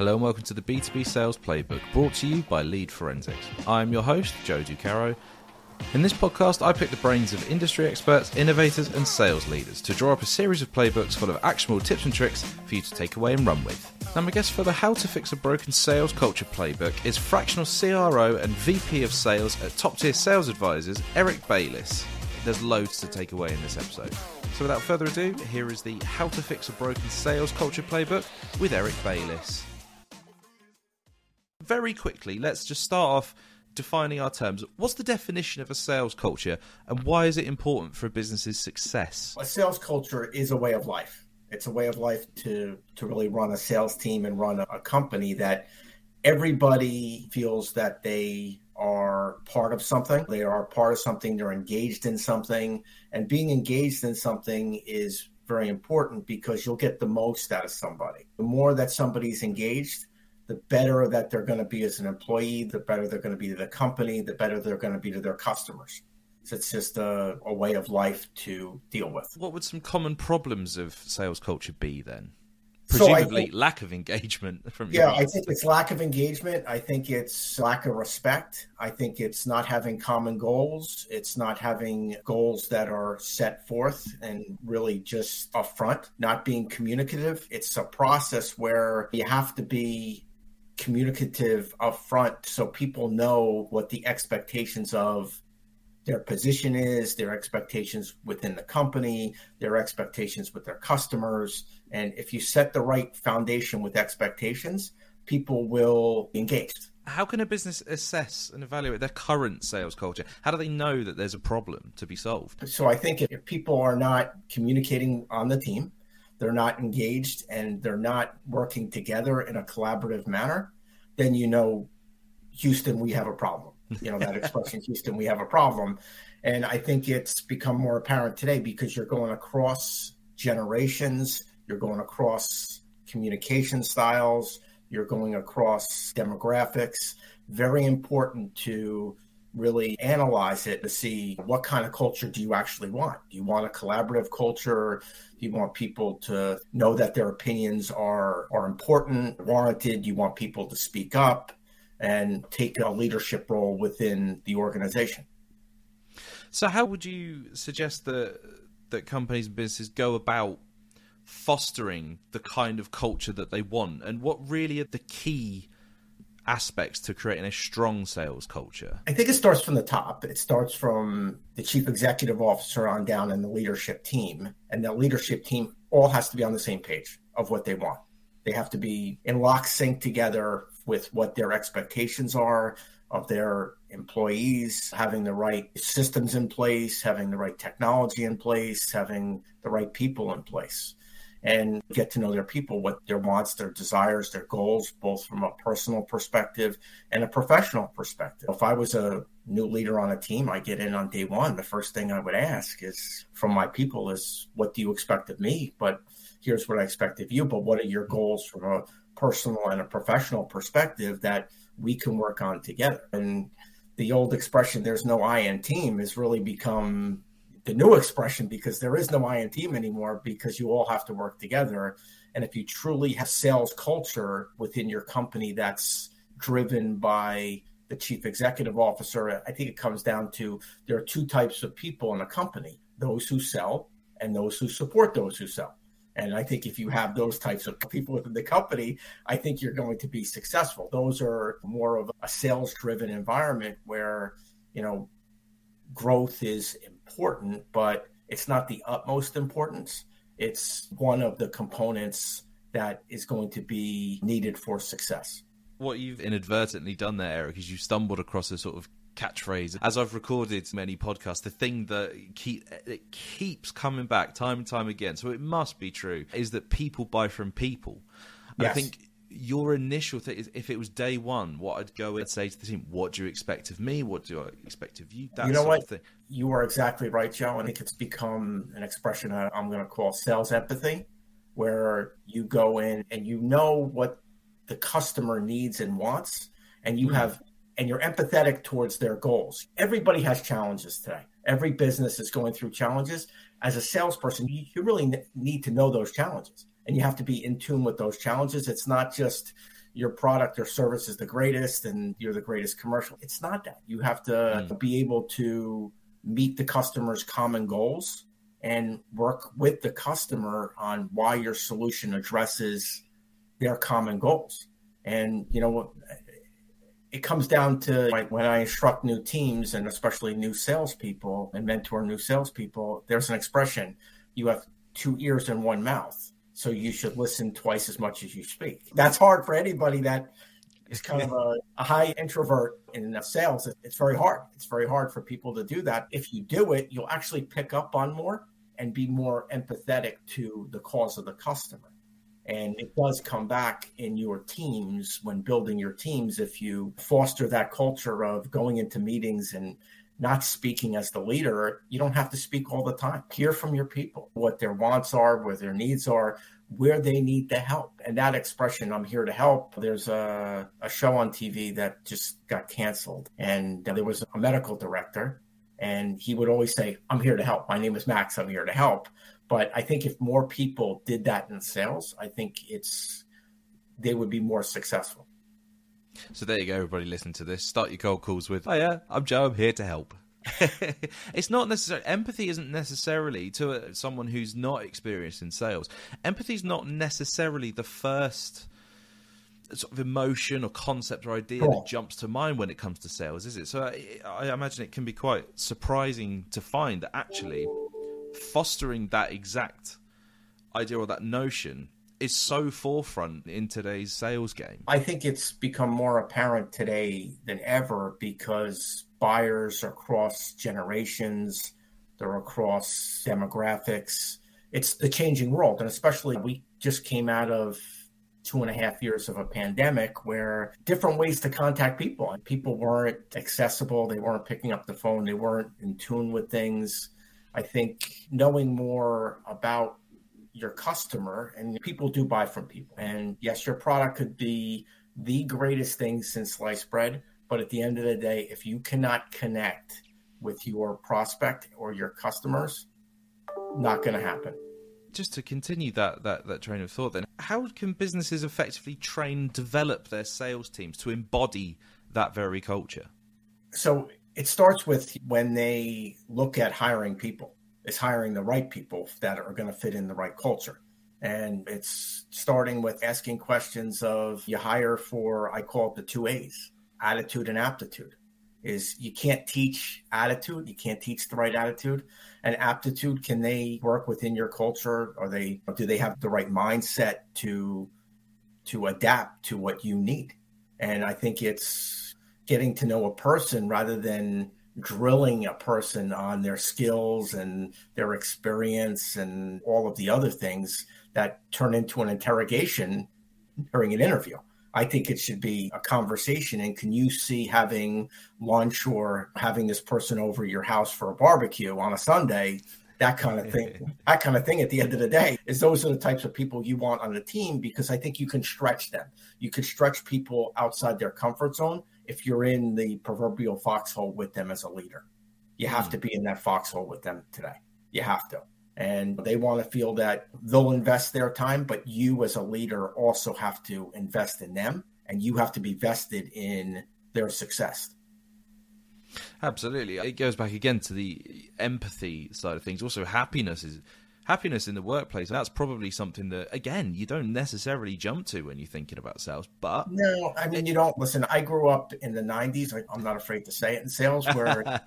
Hello and welcome to the B2B Sales Playbook, brought to you by Lead Forensics. I'm your host, Joe Ducarreaux. In this podcast, I pick the brains of industry experts, innovators, and sales leaders to draw up a series of playbooks full of actionable tips and tricks for you to take away and run with. Now, my guest for the How to Fix a Broken Sales Culture playbook is fractional CRO and VP of Sales at Top Tier Sales Advisors, Eric Balis. There's loads to take away in this episode. So, without further ado, here is the How to Fix a Broken Sales Culture playbook with Eric Balis very quickly, let's just start off defining our terms. What's the definition of a sales culture and why is it important for a business's success? A sales culture is a way of life. It's a way of life to to really run a sales team and run a, a company that everybody feels that they are part of something. They are part of something. They're engaged in something. And being engaged in something is very important because you'll get the most out of somebody. The more that somebody's engaged, the better that they're going to be as an employee, the better they're going to be to the company, the better they're going to be to their customers. So it's just a, a way of life to deal with. What would some common problems of sales culture be then? Presumably, so think, lack of engagement from yeah. I think it's lack of engagement. I think it's lack of respect. I think it's not having common goals. It's not having goals that are set forth and really just upfront. Not being communicative. It's a process where you have to be communicative upfront so people know what the expectations of their position is, their expectations within the company, their expectations with their customers. And if you set the right foundation with expectations, people will engage. How can a business assess and evaluate their current sales culture? How do they know that there's a problem to be solved? So I think if people are not communicating on the team, they're not engaged and they're not working together in a collaborative manner, then you know, Houston, we have a problem. You know, that expression, Houston, we have a problem. And I think it's become more apparent today because you're going across generations, you're going across communication styles, you're going across demographics. Very important to really analyze it to see what kind of culture do you actually want. Do you want a collaborative culture? Do you want people to know that their opinions are are important, warranted? Do you want people to speak up and take a leadership role within the organization? So how would you suggest that that companies and businesses go about fostering the kind of culture that they want and what really are the key aspects to creating a strong sales culture? I think it starts from the top. It starts from the chief executive officer on down and the leadership team. And the leadership team all has to be on the same page of what they want. They have to be in lock sync together with what their expectations are of their employees, having the right systems in place, having the right technology in place, having the right people in place and get to know their people, what their wants, their desires, their goals, both from a personal perspective and a professional perspective. If I was a new leader on a team, I get in on day one. The first thing I would ask is from my people is, what do you expect of me? But here's what I expect of you. But what are your goals from a personal and a professional perspective that we can work on together? And the old expression, there's no I in team, has really become the new expression because there is no I in team anymore because you all have to work together. And if you truly have sales culture within your company that's driven by the chief executive officer, I think it comes down to there are two types of people in a company those who sell and those who support those who sell. And I think if you have those types of people within the company, I think you're going to be successful. Those are more of a sales driven environment where, you know, growth is important, but it's not the utmost importance. It's one of the components that is going to be needed for success. What you've inadvertently done there, Eric, is you stumbled across a sort of catchphrase. As I've recorded many podcasts, the thing that keep, it keeps coming back time and time again, so it must be true, is that people buy from people. Yes. I think your initial thing is if it was day one, what I'd go and say to the team, what do you expect of me? What do I expect of you? That you know what? You are exactly right, Joe. I think it's become an expression I'm going to call sales empathy, where you go in and you know what the customer needs and wants, and you mm-hmm. have and you're empathetic towards their goals. Everybody has challenges today. Every business is going through challenges. As a salesperson, you, you really need to know those challenges and you have to be in tune with those challenges. It's not just your product or service is the greatest and you're the greatest commercial. It's not that. You have to mm. be able to meet the customer's common goals and work with the customer on why your solution addresses their common goals. And, you know, it comes down to like when I instruct new teams and especially new salespeople and mentor new salespeople, there's an expression you have two ears and one mouth. So you should listen twice as much as you speak. That's hard for anybody that is kind of a, a high introvert in enough sales. It's very hard. It's very hard for people to do that. If you do it, you'll actually pick up on more and be more empathetic to the cause of the customer. And it does come back in your teams when building your teams if you foster that culture of going into meetings and not speaking as the leader. You don't have to speak all the time. Hear from your people what their wants are, what their needs are, where they need the help. And that expression, I'm here to help. There's a, a show on TV that just got canceled. And there was a medical director, and he would always say, I'm here to help. My name is Max. I'm here to help. But I think if more people did that in sales, I think it's they would be more successful. So there you go, everybody. Listen to this. Start your cold calls with, "Oh yeah, I'm Joe. I'm here to help." it's not necessarily empathy isn't necessarily to a, someone who's not experienced in sales. Empathy is not necessarily the first sort of emotion or concept or idea that jumps to mind when it comes to sales, is it? So uh, I, I imagine it can be quite surprising to find that actually fostering that exact idea or that notion is so forefront in today's sales game. I think it's become more apparent today than ever because buyers are across generations, they're across demographics. It's the changing world. And especially, we just came out of two and a half years of a pandemic where different ways to contact people. And people weren't accessible, they weren't picking up the phone, they weren't in tune with things I think knowing more about your customer and people do buy from people. And yes, your product could be the greatest thing since sliced bread, but at the end of the day, if you cannot connect with your prospect or your customers, not going to happen. Just to continue that, that that train of thought, then, how can businesses effectively train, develop their sales teams to embody that very culture? So it starts with when they look at hiring people is hiring the right people that are going to fit in the right culture. And it's starting with asking questions of you hire for i call it the two a's attitude and aptitude. Is you can't teach attitude you can't teach the right attitude. And aptitude can they work within your culture? Or they do they have the right mindset to to adapt to what you need? And i think it's getting to know a person rather than drilling a person on their skills and their experience and all of the other things that turn into an interrogation during an interview. I think it should be a conversation. And can you see having lunch or having this person over your house for a barbecue on a Sunday? That kind of thing. that kind of thing at the end of the day is those are the types of people you want on the team because I think you can stretch them. You can stretch people outside their comfort zone if you're in the proverbial foxhole with them as a leader. You have mm. to be in that foxhole with them today. You have to. And they want to feel that they'll invest their time, but you as a leader also have to invest in them and you have to be vested in their success. Absolutely. It goes back again to the empathy side of things. Also, happiness is happiness in the workplace. That's probably something that, again, you don't necessarily jump to when you're thinking about sales. But no, I mean, you don't listen. I grew up in the '90s. I'm not afraid to say it in sales, where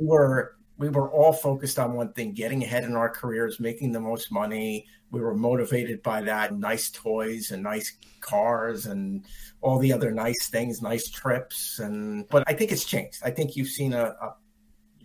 we were we were all focused on one thing: getting ahead in our careers, making the most money. We were motivated by that, nice toys and nice cars and all the other nice things, nice trips. And but I think it's changed. I think you've seen a, a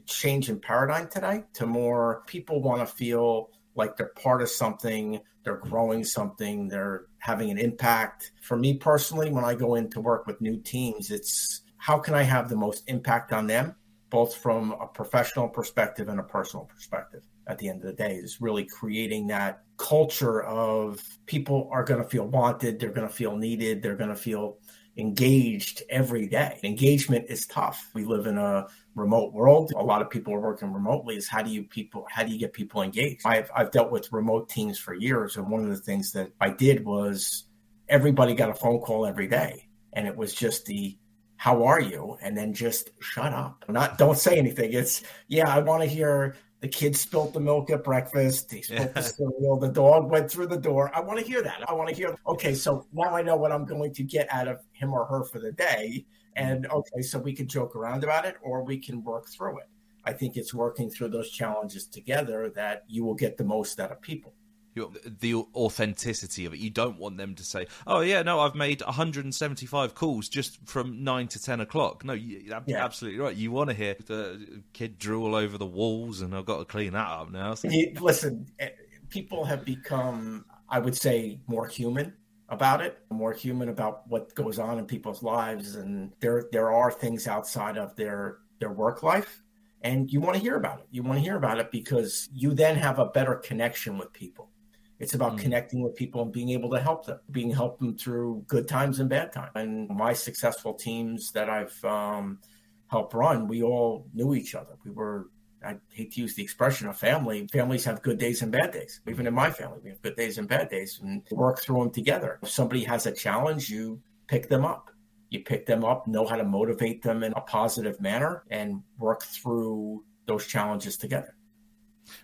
change in paradigm today to more people want to feel like they're part of something, they're growing something, they're having an impact. For me personally, when I go in to work with new teams, it's how can I have the most impact on them, both from a professional perspective and a personal perspective. At the end of the day, is really creating that culture of people are going to feel wanted, they're going to feel needed, they're going to feel engaged every day. Engagement is tough. We live in a remote world. A lot of people are working remotely. Is how do you people how do you get people engaged? I've I've dealt with remote teams for years, and one of the things that I did was everybody got a phone call every day. And it was just the, how are you? And then just shut up. Not, don't say anything. It's, yeah, I want to hear the kid spilt the milk at breakfast. He spilled the cereal. The dog went through the door. I want to hear that. I want to hear, okay, so now I know what I'm going to get out of him or her for the day. Mm-hmm. And okay, so we can joke around about it or we can work through it. I think it's working through those challenges together that you will get the most out of people the authenticity of it. You don't want them to say, "Oh yeah, no, I've made 175 calls just from nine to ten o'clock." No, you, yeah. absolutely right. You want to hear the kid drool over the walls, and I've got to clean that up now. So. listen, eh, people have become, I would say, more human about it, more human about what goes on in people's lives, and there there are things outside of their their work life and you want to hear about it. You want to hear about it because you then have a better connection with people. It's about mm. connecting with people and being able to help them, being help them through good times and bad times. And my successful teams that I've um, helped run, we all knew each other. We were, I hate to use the expression of family. Families have good days and bad days. Even in my family, we have good days and bad days and work through them together. If somebody has a challenge, you pick them up. You pick them up, know how to motivate them in a positive manner, and work through those challenges together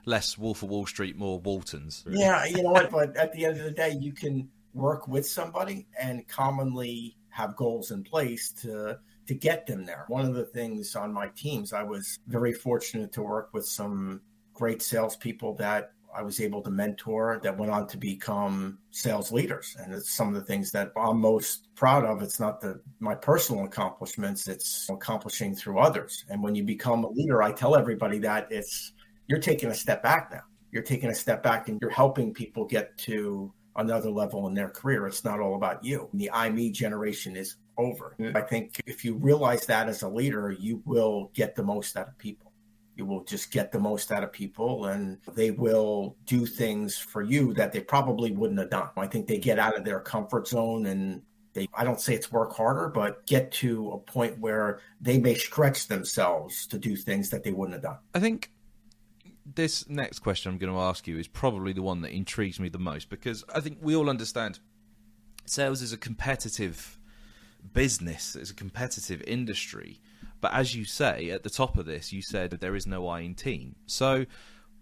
less Wolf of Wall Street, more Waltons. Really. Yeah, you know what? But at the end of the day, you can work with somebody and commonly have goals in place to to get them there. One of the things on my teams, I was very fortunate to work with some great salespeople that I was able to mentor that went on to become sales leaders. And it's some of the things that I'm most proud of. It's not the my personal accomplishments, it's accomplishing through others. And when you become a leader, I tell everybody that it's you're taking a step back now. You're taking a step back and you're helping people get to another level in their career. It's not all about you. The I me generation is over. I think if you realize that as a leader, you will get the most out of people. You will just get the most out of people and they will do things for you that they probably wouldn't have done. I think they get out of their comfort zone and they, I don't say it's work harder, but get to a point where they may stretch themselves to do things that they wouldn't have done. I think this next question I'm going to ask you is probably the one that intrigues me the most because I think we all understand sales is a competitive business, it's a competitive industry. But as you say at the top of this, you said there is no I in team. So,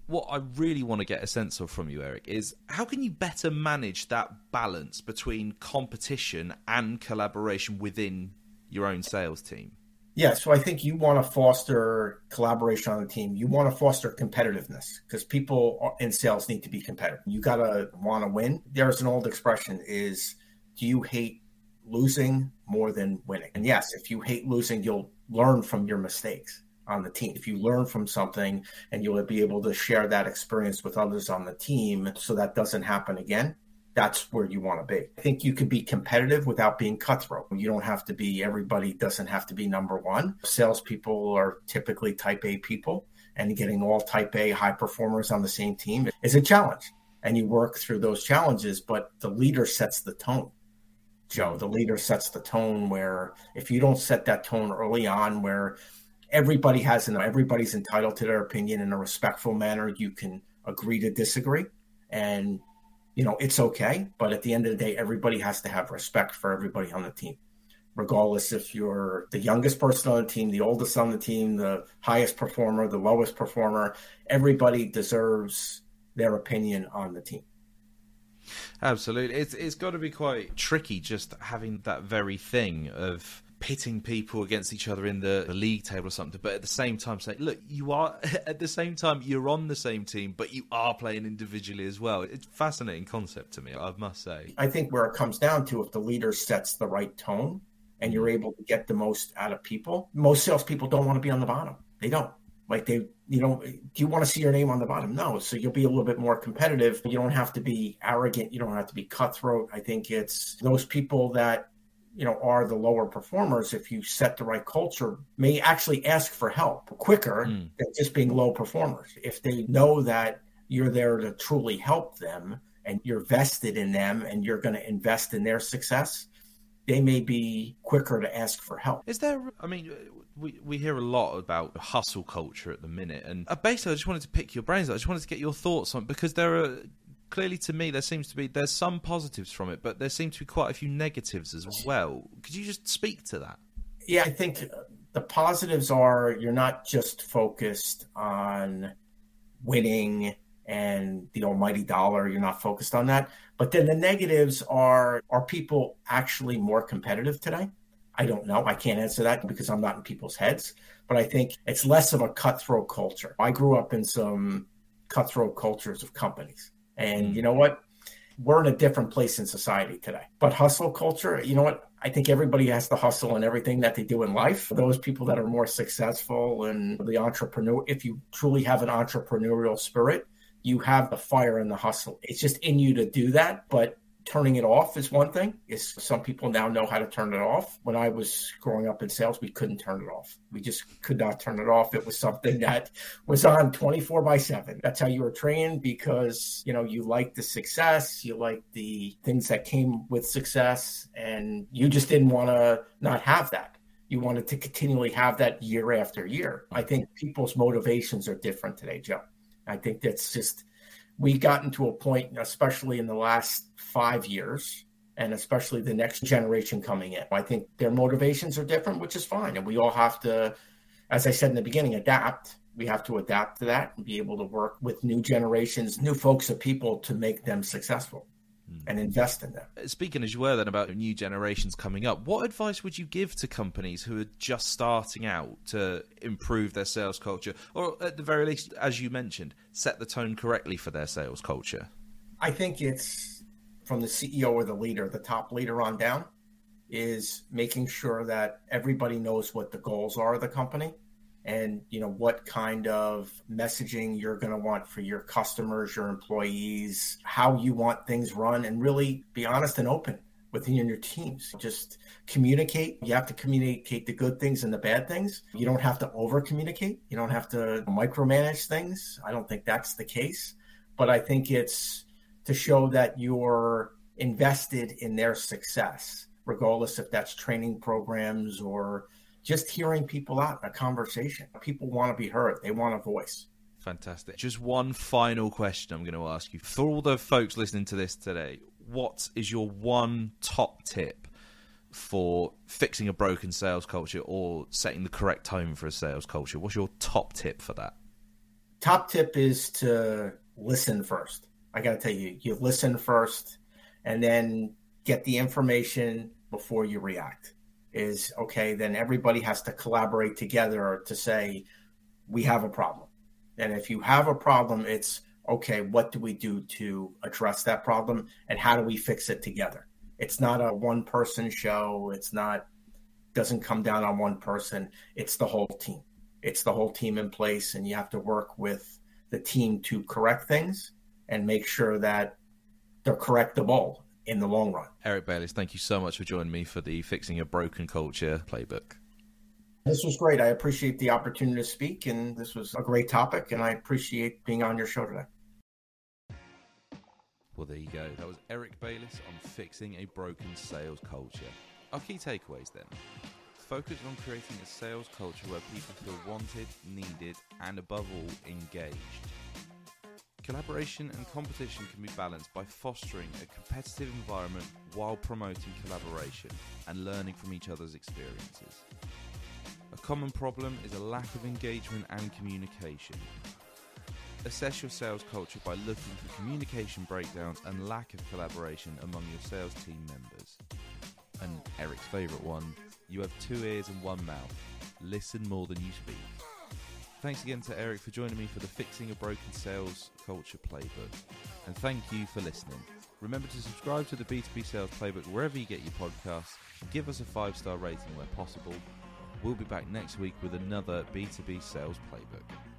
what I really want to get a sense of from you, Eric, is how can you better manage that balance between competition and collaboration within your own sales team? Yeah, so I think you want to foster collaboration on the team. You want to foster competitiveness because people in sales need to be competitive. You got to want to win. There's an old expression is do you hate losing more than winning? And yes, if you hate losing, you'll learn from your mistakes on the team. If you learn from something and you'll be able to share that experience with others on the team so that doesn't happen again, that's where you want to be. I think you can be competitive without being cutthroat. You don't have to be, everybody doesn't have to be number one. Salespeople are typically type A people, and getting all type A high performers on the same team is a challenge. And you work through those challenges, but the leader sets the tone. Joe, the leader sets the tone where if you don't set that tone early on, where everybody has an everybody's entitled to their opinion in a respectful manner, you can agree to disagree and you know, it's okay. But at the end of the day, everybody has to have respect for everybody on the team, regardless if you're the youngest person on the team, the oldest on the team, the highest performer, the lowest performer. Everybody deserves their opinion on the team. Absolutely. It's it's got to be quite tricky just having that very thing of pitting people against each other in the, the, league table or something, but at the same time say, look, you are at the same time you're on the same team, but you are playing individually as well. It's fascinating concept to me, I must say. I think where it comes down to if the leader sets the right tone and you're mm. able to get the most out of people, most salespeople don't want to be on the bottom. They don't. Like they, you know, do you want to see your name on the bottom? No. So you'll be a little bit more competitive. You don't have to be arrogant. You don't have to be cutthroat. I think it's those people that you know are the lower performers if you set the right culture may actually ask for help quicker mm. than just being low performers. If they know that you're there to truly help them and you're vested in them and you're going to invest in their success they may be quicker to ask for help. Is there i mean we, we hear a lot about hustle culture at the minute and uh, basically i just wanted to pick your brains. I just wanted to get your thoughts on because there are clearly to me there seems to be there's some positives from it, but there seem to be quite a few negatives as well. Could you just speak to that? Yeah, I think the positives are you're not just focused on winning and the almighty dollar. You're not focused on that. But then the negatives are are people actually more competitive today? I don't know. I can't answer that because I'm not in people's heads. But I think it's less of a cutthroat culture. I grew up in some cutthroat cultures of companies. And mm. you know what? We're in a different place in society today. But hustle culture, you know what? I think everybody has to hustle in everything that they do in life. Those people that are more successful and the entrepreneur, if you truly have an entrepreneurial spirit, you have the fire and the hustle. It's just in you to do that. But turning it off is one thing. Is some people now know how to turn it off. When I was growing up in sales, we couldn't turn it off. We just could not turn it off. It was something that was on 24 by 7. That's how you were trained because, you know, you liked the success, you liked the things that came with success, and you just didn't want to not have that. You wanted to continually have that year after year. I think people's motivations are different today, Joe. I think that's just we gotten to a point, especially in the last five years, and especially the next generation coming in. I think their motivations are different, which is fine. And we all have to, as I said in the beginning, adapt. We have to adapt to that and be able to work with new generations, new folks of people to make them successful. Hmm. and invest in them. Speaking as you were then about new generations coming up, what advice would you give to companies who are just starting out to improve their sales culture, or at the very least, as you mentioned, set the tone correctly for their sales culture? I think it's from the CEO or the leader, the top leader on down, is making sure that everybody knows what the goals are of the company and you know what kind of messaging you're going to want for your customers your employees how you want things run and really be honest and open within your teams. Just communicate. You have to communicate the good things and the bad things. You don't have to over communicate you don't have to micromanage things. I don't think that's the case but i think it's to show that you're invested in their success regardless if that's training programs or just hearing people out in a conversation. People want to be heard, they want a voice. Fantastic. Just one final question I'm going to ask you. For all the folks listening to this today, what is your one top tip for fixing a broken sales culture or setting the correct tone for a sales culture? What's your top tip for that? Top tip is to listen first. I got to tell you, you listen first and then get the information before you react is okay, then everybody has to collaborate together to say, we have a problem. And if you have a problem, it's okay, what do we do to address that problem and how do we fix it together? It's not a one person show. It's not, doesn't come down on one person. It's the whole team. It's the whole team in place, and you have to work with the team to correct things and make sure that they're correctable in the long run. Eric Balis, thank you so much for joining me for the Fixing a Broken Culture playbook. This was great. I appreciate the opportunity to speak, and this was a great topic, and I appreciate being on your show today. Well, there you go. That was Eric Balis on fixing a broken sales culture. Our key takeaways then. Focus on creating a sales culture where people feel wanted, needed, and above all, engaged. Collaboration and competition can be balanced by fostering a competitive environment while promoting collaboration and learning from each other's experiences. A common problem is a lack of engagement and communication. Assess your sales culture by looking for communication breakdowns and lack of collaboration among your sales team members. And Eric's favourite one you have two ears and one mouth. Listen more than you speak. Thanks again to Eric for joining me for the Fixing a Broken Sales Culture Playbook. And thank you for listening. Remember to subscribe to the B2B Sales Playbook wherever you get your podcasts. Give us a five star rating where possible. We'll be back next week with another B2B Sales Playbook.